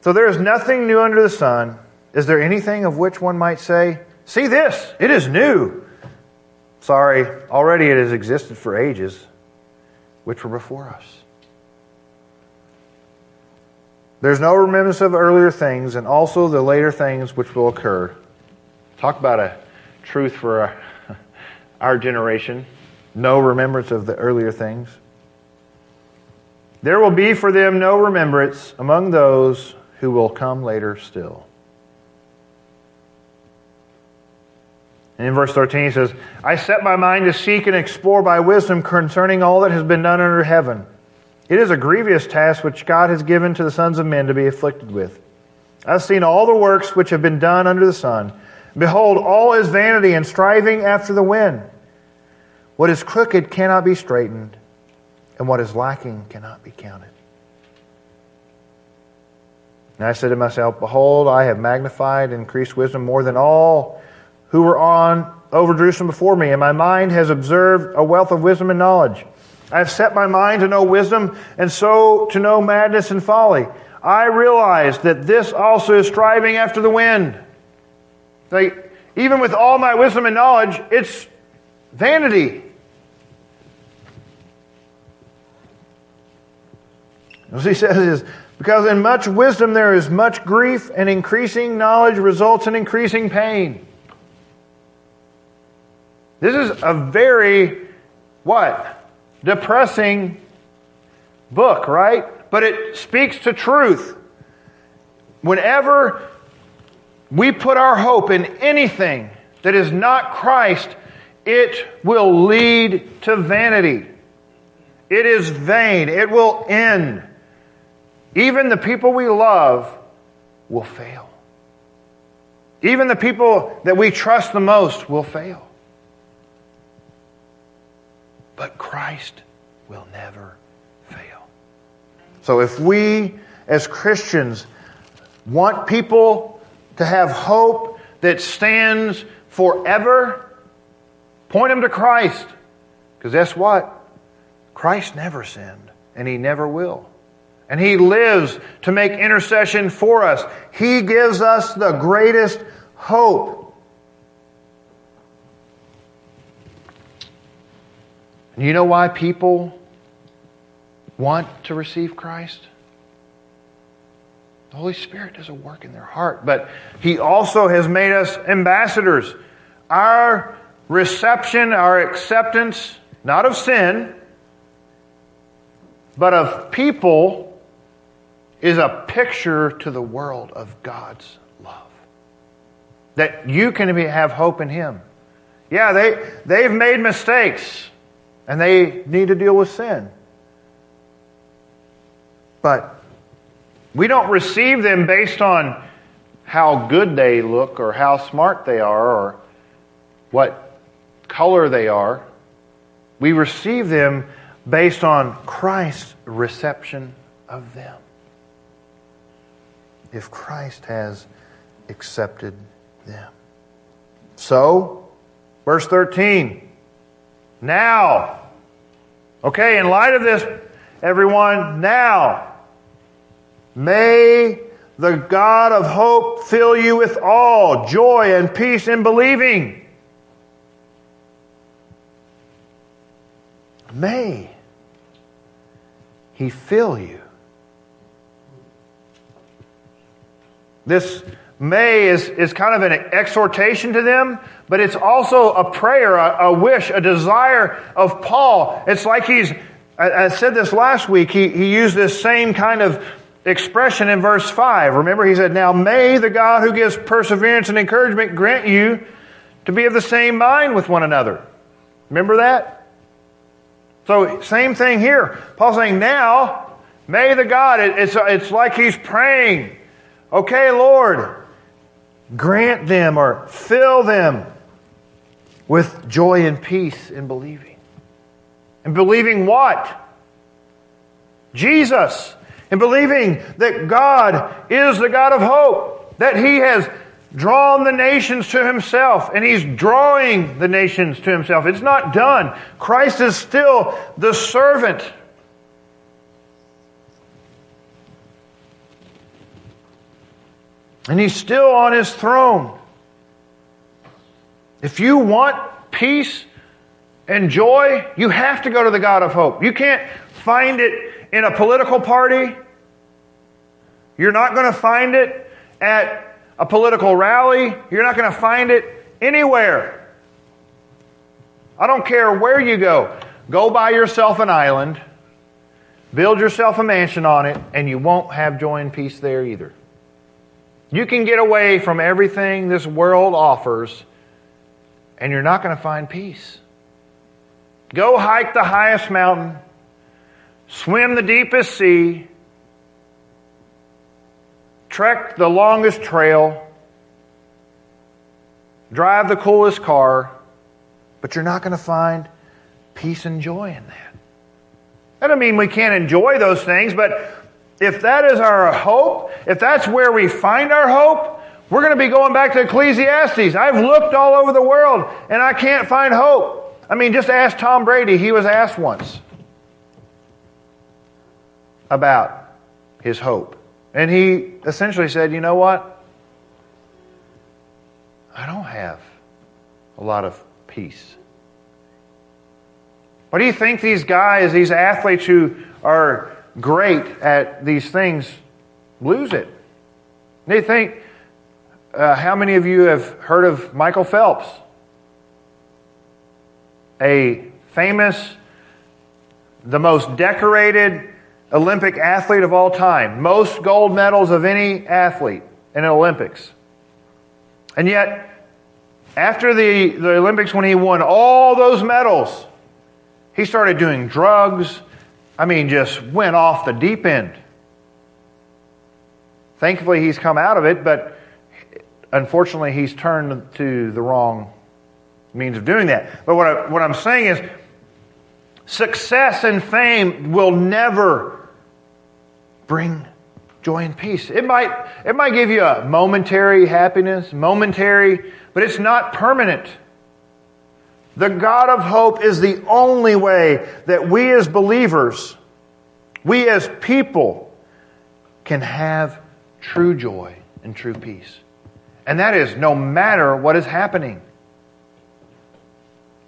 So there is nothing new under the sun. Is there anything of which one might say, See this, it is new? Sorry, already it has existed for ages, which were before us. There's no remembrance of earlier things, and also the later things which will occur. Talk about a truth for our, (laughs) our generation. No remembrance of the earlier things. There will be for them no remembrance among those who will come later still. And in verse 13 he says, I set my mind to seek and explore by wisdom concerning all that has been done under heaven. It is a grievous task which God has given to the sons of men to be afflicted with. I have seen all the works which have been done under the sun. Behold, all is vanity and striving after the wind. What is crooked cannot be straightened, and what is lacking cannot be counted. And I said to myself, Behold, I have magnified and increased wisdom more than all who were on over Jerusalem before me, and my mind has observed a wealth of wisdom and knowledge. I have set my mind to know wisdom and so to know madness and folly. I realize that this also is striving after the wind. Like, even with all my wisdom and knowledge, it's vanity. As he says is, because in much wisdom there is much grief, and increasing knowledge results in increasing pain. This is a very, what? depressing book, right? But it speaks to truth. Whenever we put our hope in anything that is not Christ, it will lead to vanity. It is vain. It will end. Even the people we love will fail. Even the people that we trust the most will fail. But Christ will never fail. So if we as Christians want people to have hope that stands forever, point them to Christ. Because guess what? Christ never sinned, and he never will. And he lives to make intercession for us. He gives us the greatest hope. And you know why people want to receive Christ? The Holy Spirit does a work in their heart, but He also has made us ambassadors. Our reception, our acceptance, not of sin, but of people, is a picture to the world of God's love. That you can be, have hope in Him. Yeah, they, they've made mistakes and they need to deal with sin. But we don't receive them based on how good they look or how smart they are or what color they are. We receive them based on Christ's reception of them. If Christ has accepted them. So, verse 13. Now. Okay, in light of this, everyone, now, may the God of hope fill you with all joy and peace in believing. May He fill you. This may is, is kind of an exhortation to them, but it's also a prayer, a, a wish, a desire of Paul. It's like he's I, I said this last week. He, he used this same kind of expression in verse 5. Remember, he said, Now may the God who gives perseverance and encouragement grant you to be of the same mind with one another. Remember that? So, same thing here. Paul's saying, Now, may the God, it, it's, it's like he's praying, Okay, Lord, grant them or fill them with joy and peace in believing. And believing what? Jesus and believing that God is the God of hope, that He has drawn the nations to Himself, and He's drawing the nations to Himself. It's not done. Christ is still the servant. And He's still on His throne. If you want peace and joy, you have to go to the God of hope. You can't find it in a political party. You're not going to find it at a political rally. You're not going to find it anywhere. I don't care where you go. Go buy yourself an island, build yourself a mansion on it, and you won't have joy and peace there either. You can get away from everything this world offers, and you're not going to find peace. Go hike the highest mountain swim the deepest sea, trek the longest trail, drive the coolest car, but you're not going to find peace and joy in that. That doesn't mean we can't enjoy those things, but if that is our hope, if that's where we find our hope, we're going to be going back to Ecclesiastes. I've looked all over the world and I can't find hope. I mean, just ask Tom Brady. He was asked once about his hope. And he essentially said, You know what? I don't have a lot of peace. What do you think these guys, these athletes who are great at these things, lose it? They think, uh, how many of you have heard of Michael Phelps? A famous, the most decorated Olympic athlete of all time, most gold medals of any athlete in the Olympics. And yet, after the, the Olympics, when he won all those medals, he started doing drugs. I mean, just went off the deep end. Thankfully, he's come out of it, but unfortunately, he's turned to the wrong means of doing that. But what, I, what I'm saying is, success and fame will never bring joy and peace. It might, it might give you a momentary happiness, momentary, but it's not permanent. The God of hope is the only way that we as believers, we as people, can have true joy and true peace. And that is no matter what is happening.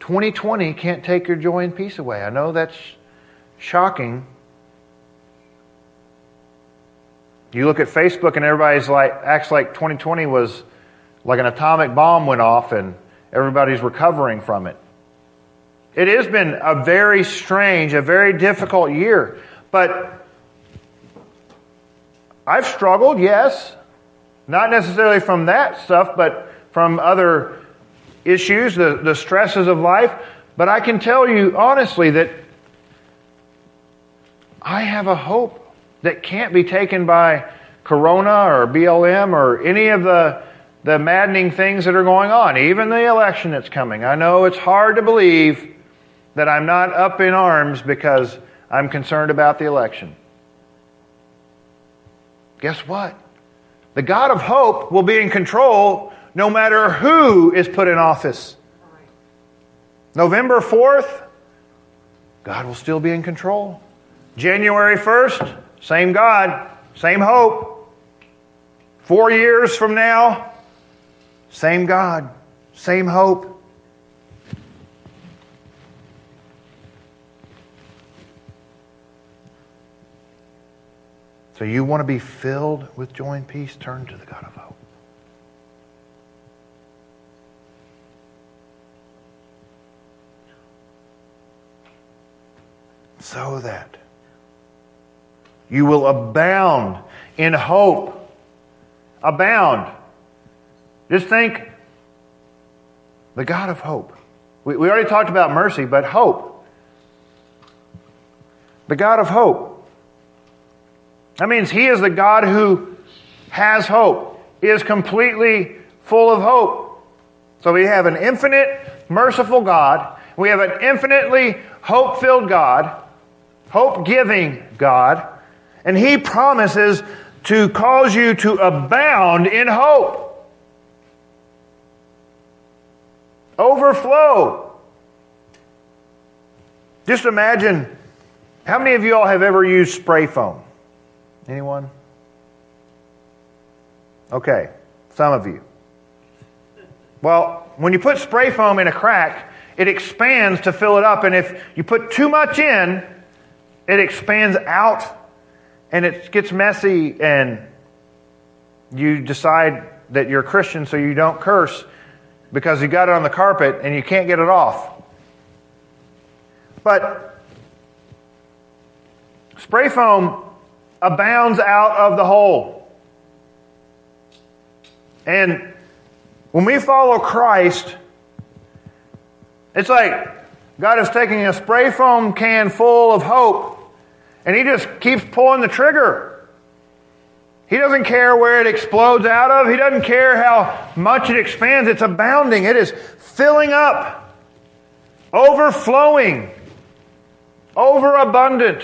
2020 can't take your joy and peace away. I know that's shocking You look at Facebook and everybody's like acts like 2020 was like an atomic bomb went off and everybody's recovering from it. It has been a very strange, a very difficult year. But I've struggled, yes. Not necessarily from that stuff, but from other issues, the, the stresses of life. But I can tell you honestly that I have a hope that can't be taken by Corona or BLM or any of the, the maddening things that are going on, even the election that's coming. I know it's hard to believe that I'm not up in arms because I'm concerned about the election. Guess what? The God of hope will be in control no matter who is put in office. November 4th, God will still be in control. January 1st, same God, same hope. Four years from now, same God, same hope. So you want to be filled with joy and peace? Turn to the God of hope. so that you will abound in hope. Abound. Just think the God of hope. We, we already talked about mercy, but hope. The God of hope. That means He is the God who has hope. Is completely full of hope. So we have an infinite, merciful God. We have an infinitely hope filled God, hope giving God. And He promises to cause you to abound in hope. Overflow. Just imagine how many of you all have ever used spray foam? Anyone? Okay, some of you. Well, when you put spray foam in a crack, it expands to fill it up, and if you put too much in, it expands out and it gets messy, and you decide that you're a Christian so you don't curse because you got it on the carpet and you can't get it off. But spray foam abounds out of the hole. And when we follow Christ, it's like God is taking a spray foam can full of hope and He just keeps pulling the trigger. He doesn't care where it explodes out of. He doesn't care how much it expands. It's abounding. It is filling up, overflowing, overabundant.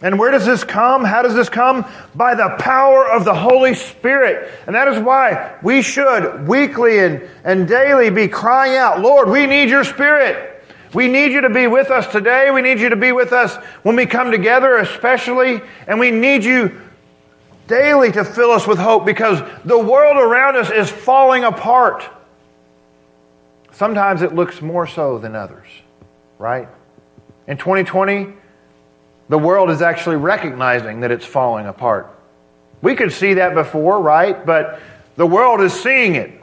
And where does this come? How does this come? By the power of the Holy Spirit. And that is why we should weekly and, and daily be crying out, Lord, we need your Spirit. We need you to be with us today. We need you to be with us when we come together, especially. And we need you daily to fill us with hope because the world around us is falling apart. Sometimes it looks more so than others, right? In 2020, the world is actually recognizing that it's falling apart. We could see that before, right? But the world is seeing it.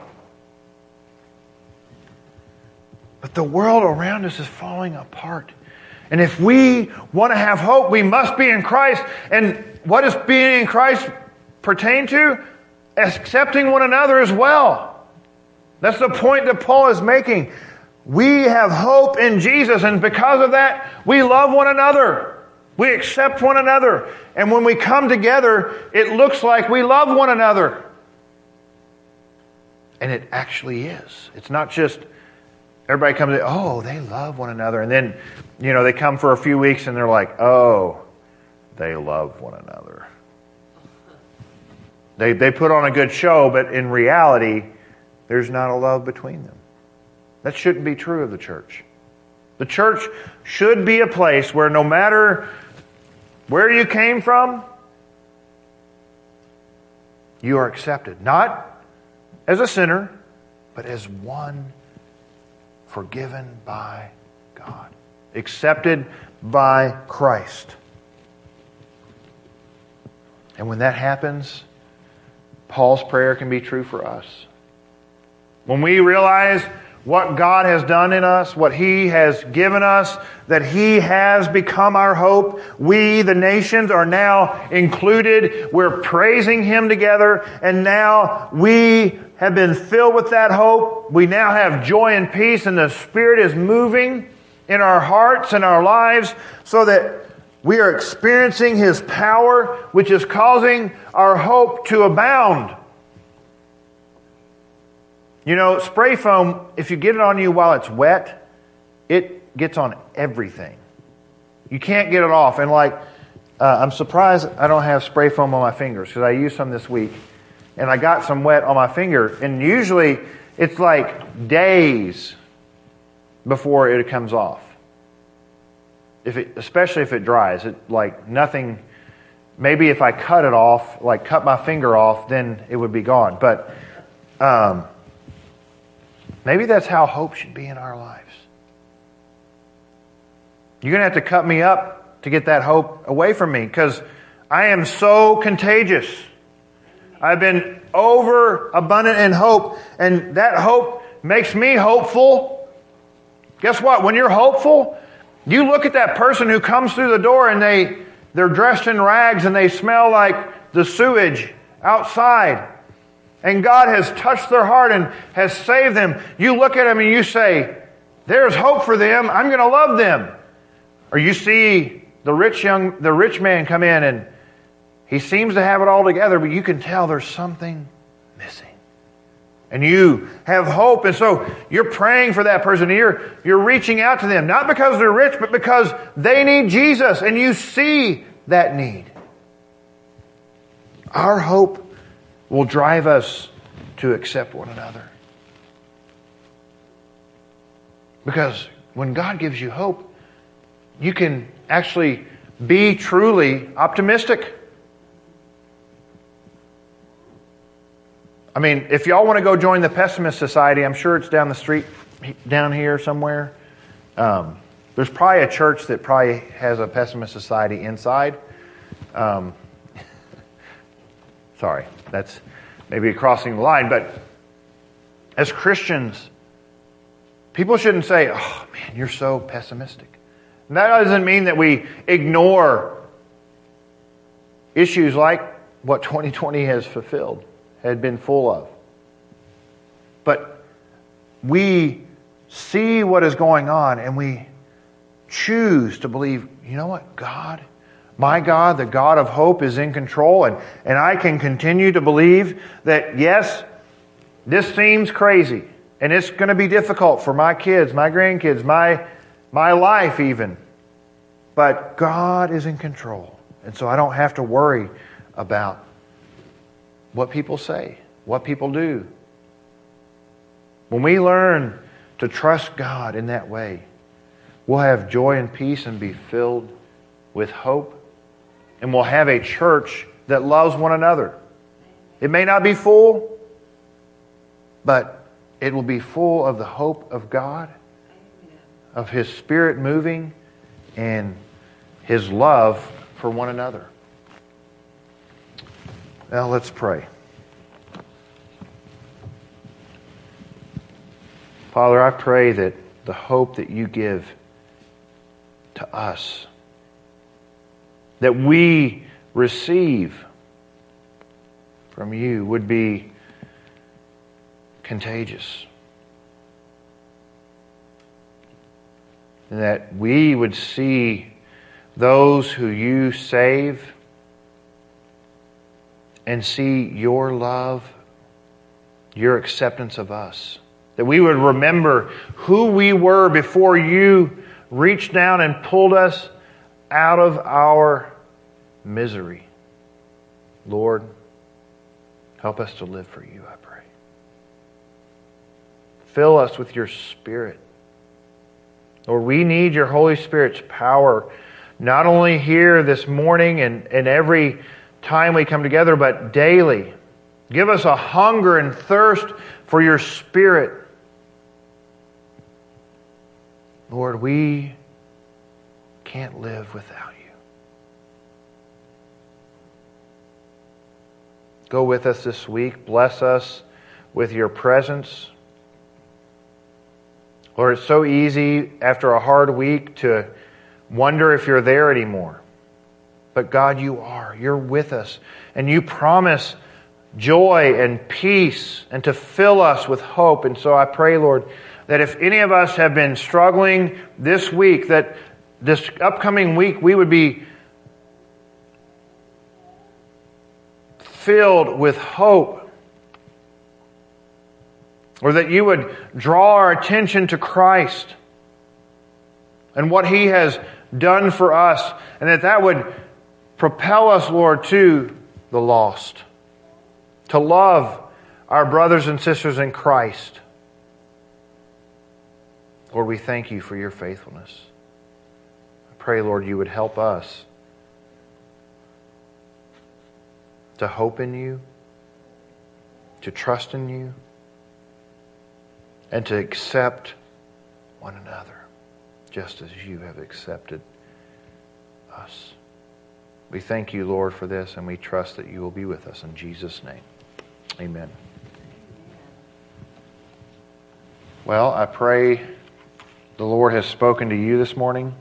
But the world around us is falling apart. And if we want to have hope, we must be in Christ. And what does being in Christ pertain to? Accepting one another as well. That's the point that Paul is making. We have hope in Jesus, and because of that, we love one another. We accept one another. And when we come together, it looks like we love one another. And it actually is. It's not just everybody comes, oh, they love one another. And then, you know, they come for a few weeks and they're like, oh, they love one another. They, they put on a good show, but in reality, there's not a love between them. That shouldn't be true of the church. The church should be a place where no matter where you came from, you are accepted. Not as a sinner, but as one forgiven by God, accepted by Christ. And when that happens, Paul's prayer can be true for us. When we realize what God has done in us, what He has given us, that He has become our hope. We, the nations, are now included. We're praising Him together, and now we have been filled with that hope. We now have joy and peace, and the Spirit is moving in our hearts and our lives so that we are experiencing His power, which is causing our hope to abound. You know, spray foam, if you get it on you while it's wet, it gets on everything. You can't get it off. And like, uh, I'm surprised I don't have spray foam on my fingers because I used some this week and I got some wet on my finger. And usually it's like days before it comes off. If it, especially if it dries, it like nothing. Maybe if I cut it off, like cut my finger off, then it would be gone. But um, Maybe that's how hope should be in our lives. You're going to have to cut me up to get that hope away from me because I am so contagious. I've been over abundant in hope, and that hope makes me hopeful. Guess what? When you're hopeful, You look at that person who comes through the door and they, they're dressed in rags and they smell like the sewage outside. And God has touched their heart and has saved them. You look at them and you say, there's hope for them. I'm going to love them. Or you see the rich young, the rich man come in and he seems to have it all together, but you can tell there's something missing. And you have hope. And so you're praying for that person. You're, you're reaching out to them, not because they're rich, but because they need Jesus and you see that need. Our hope will drive us to accept one another. Because when God gives you hope, you can actually be truly optimistic. I mean, if y'all want to go join the Pessimist Society, I'm sure it's down the street, down here somewhere. Um, there's probably a church that probably has a Pessimist Society inside. Um, (laughs) sorry, that's maybe crossing the line, but as Christians, people shouldn't say, oh man, you're so pessimistic. And that doesn't mean that we ignore issues like what 2020 has fulfilled had been full of. But we see what is going on and we choose to believe, you know what, God, my God, the God of hope, is in control, and, and I can continue to believe that, yes, this seems crazy, and it's going to be difficult for my kids, my grandkids, my, my life even. But God is in control. And so I don't have to worry about what people say, what people do. When we learn to trust God in that way, we'll have joy and peace and be filled with hope. And we'll have a church that loves one another. It may not be full, but it will be full of the hope of God, of His Spirit moving, and His love for one another. Now let's pray. Father, I pray that the hope that you give to us, that we receive from you, would be contagious. And that we would see those who you save and see your love, your acceptance of us. That we would remember who we were before you reached down and pulled us out of our misery. Lord, help us to live for you, I pray. Fill us with your Spirit. Lord, we need your Holy Spirit's power, not only here this morning and, and every time we come together, but daily. Give us a hunger and thirst for your Spirit. Lord, we can't live without you. Go with us this week. Bless us with your presence. Lord, it's so easy after a hard week to wonder if you're there anymore. But God, you are. You're with us. And you promise joy and peace and to fill us with hope. And so I pray, Lord, that if any of us have been struggling this week, that this upcoming week we would be filled with hope. Or that you would draw our attention to Christ and what He has done for us, and that that would propel us, Lord, to the lost, to love our brothers and sisters in Christ. Lord, we thank you for your faithfulness. I pray, Lord, you would help us to hope in you, to trust in you, and to accept one another just as you have accepted us. We thank you, Lord, for this, and we trust that you will be with us. In Jesus' name, amen. Well, I pray the Lord has spoken to you this morning.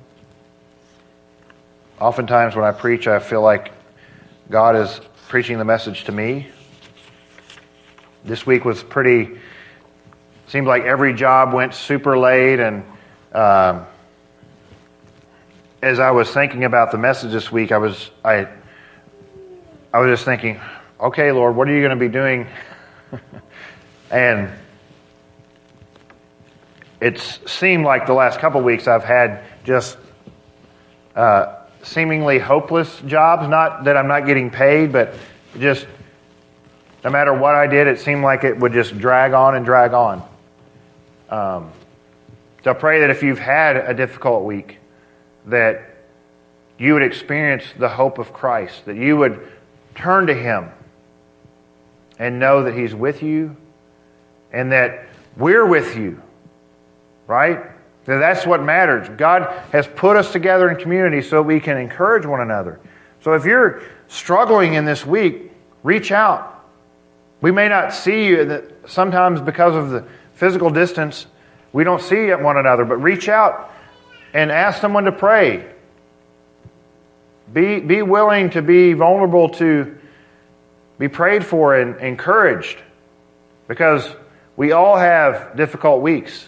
oftentimes when I preach, I feel like God is preaching the message to me. This week was pretty, seemed like every job went super late. And um, as I was thinking about the message this week, I was, I, I was just thinking, okay, Lord, what are you going to be doing? (laughs) and it's seemed like the last couple weeks I've had just uh, seemingly hopeless jobs. Not that I'm not getting paid, but just no matter what I did, it seemed like it would just drag on and drag on. Um, so I pray that if you've had a difficult week, that you would experience the hope of Christ, that you would turn to Him and know that He's with you and that we're with you, right? That that's what matters. God has put us together in community so we can encourage one another. So if you're struggling in this week, reach out. We may not see you sometimes because of the physical distance. We don't see one another, but reach out and ask someone to pray. Be, be willing to be vulnerable to be prayed for and encouraged because we all have difficult weeks.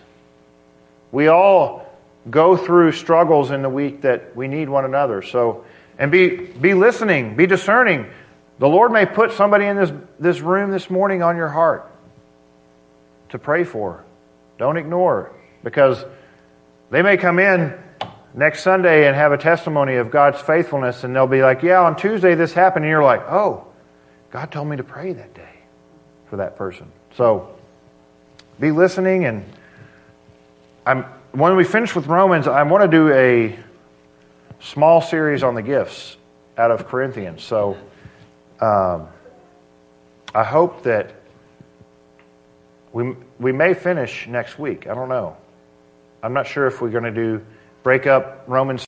We all go through struggles in the week that we need one another. So, and be, be listening, be discerning. The Lord may put somebody in this, this room this morning on your heart to pray for. Don't ignore because they may come in next Sunday and have a testimony of God's faithfulness, and they'll be like, Yeah, on Tuesday this happened. And you're like, Oh, God told me to pray that day for that person. So be listening. And I'm, when we finish with Romans, I want to do a small series on the gifts out of Corinthians. So um, I hope that we, we may finish next week. I don't know. I'm not sure if we're going to do break up Romans